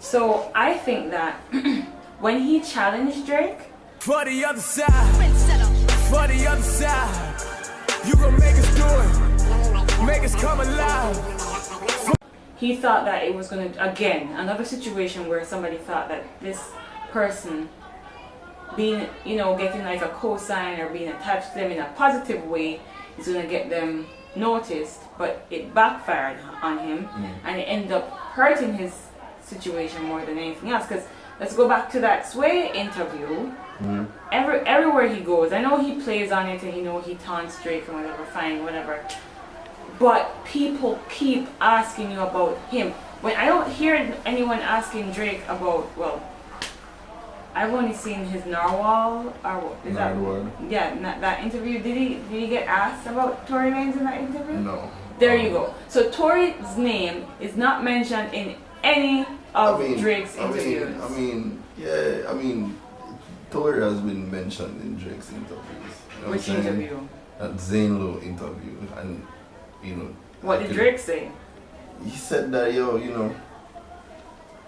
So I think that when he challenged Drake, For the other side, for the other side, you gon' make us do it, make us come alive. he thought that it was going to again another situation where somebody thought that this person being you know getting like a cosign or being attached to them in a positive way is going to get them noticed but it backfired on him mm. and it ended up hurting his situation more than anything else because let's go back to that sway interview mm-hmm. Every, everywhere he goes i know he plays on it and you know he taunts drake and whatever fine whatever but people keep asking you about him. When I don't hear anyone asking Drake about, well, I've only seen his narwhal or what is Narwhal. that? Yeah, na- that interview. Did he did he get asked about Tory Lanez in that interview? No. There you go. So Tory's name is not mentioned in any of I mean, Drake's I interviews. mean, I mean, yeah, I mean, Tory has been mentioned in Drake's interviews. You know Which what I'm saying? interview? That Zane Lowe interview, and you know. What I did could- Drake say? He said that yo, you know,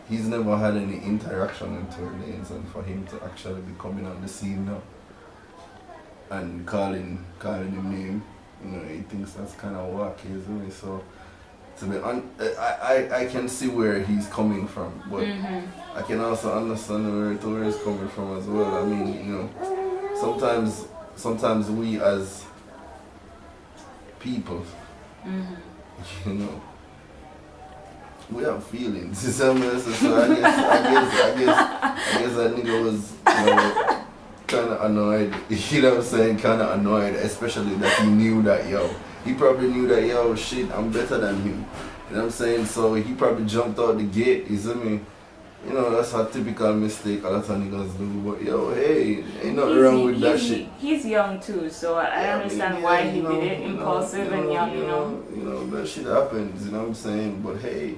he's never had any interaction with Tory Lanez, and for him to actually be coming on the scene now and calling calling him name, you know, he thinks that's kind of wacky, isn't it? So. To be on, I, I, I can see where he's coming from, but Mm-hmm. I can also understand where Tory is coming from as well. I mean, you know, sometimes sometimes we as people, Mm-hmm. you know, we have feelings. You see what I'm saying? So I guess I guess I guess I guess that nigga was you know, kind of annoyed. You know what I'm saying? Kind of annoyed, especially that he knew that yo. He probably knew that yo shit. I'm better than him. You know what I'm saying? So he probably jumped out the gate. You see me? You know, that's a typical mistake a lot of niggas do. But yo, hey, ain't nothing wrong with that shit. He's young too, so I, I Yeah, mean, understand yeah, why he know, did it, you know, impulsive you and know, young, you know. You know, that shit happens, you know what I'm saying? But hey,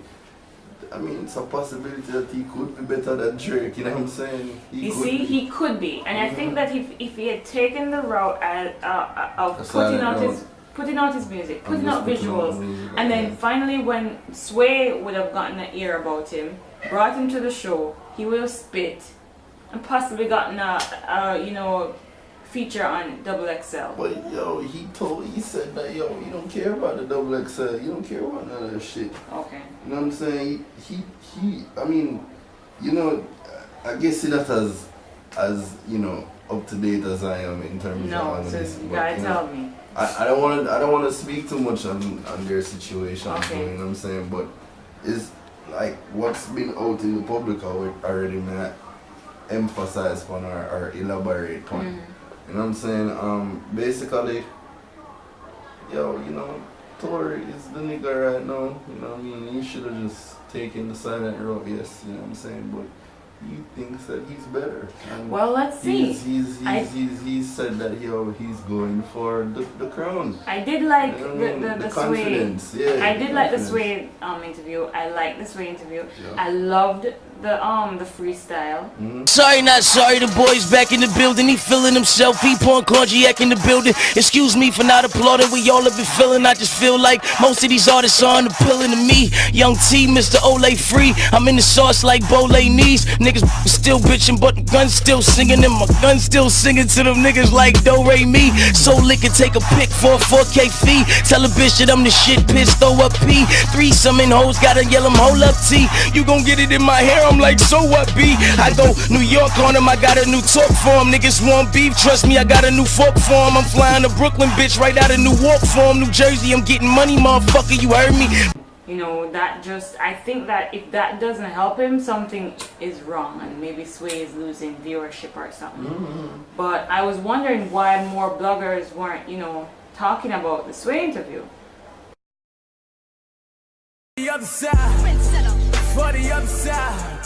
I mean, it's a possibility that he could be better than Drake, you know what I'm saying? He You could see, be. he could be, and I think that if if he had taken the route at, uh, uh, of putting out his. Putting out his music, putting out visuals, out and then finally when Sway would have gotten an ear about him, brought him to the show, he would have spit, and possibly gotten a, a you know feature on Double XL. But yo, he told, he said that yo, you don't care about the double XL, you don't care about none of that shit. Okay. You know what I'm saying? He, he, I mean, you know, I guess not as, as you know, up to date as I am in terms of No, of so you but, gotta you know, tell me. I, I don't want to I don't want to speak too much on, on their situation. Okay. You know what I'm saying? But it's like what's been out in the public already, man. Emphasize upon or, or elaborate upon. Mhm. You know what I'm saying? Um, basically, yo, you know, Tory is the nigga right now. You know what I mean? He should have just taken the silent road. Yes, you know what I'm saying? But he thinks that he's better. And Well, let's see. He's, he's, he's, I- he's, he's said that yo he's going for the, the crown. I did like the, I the, the, sway. Yeah, I did like the sway um interview. I liked the sway interview. Yeah. I loved the um the freestyle. Mhm. Sorry, not sorry, the boy's back in the building. He feeling himself, he pouring cognac in the building. Excuse me for not applauding, we all have been feeling. I just feel like most of these artists are appealing to me. Young T, Mr. Olay free. I'm in the sauce like Bolognese. Niggas still bitching, but the gun's still singing, and my gun still singing to them niggas like Do Re Mi. So lick and take a pic for a 4K fee. Tell a bitch that I'm the shit, piss, throw up P. Three summon hoes, gotta yell them, hold up T. You gon' get it in my hair, I'm like, so what B? I go New York on him, I got a new talk for him. Niggas want beef, trust me, I got a new fork for him. I'm flying to Brooklyn, bitch, right out of New York for him. New Jersey, I'm getting money, motherfucker, you heard me? You know that just I think that if that doesn't help him, something is wrong, and maybe Sway is losing viewership or something. Mm-hmm. But I was wondering why more bloggers weren't you know talking about the Sway interview. The other side, for the other side.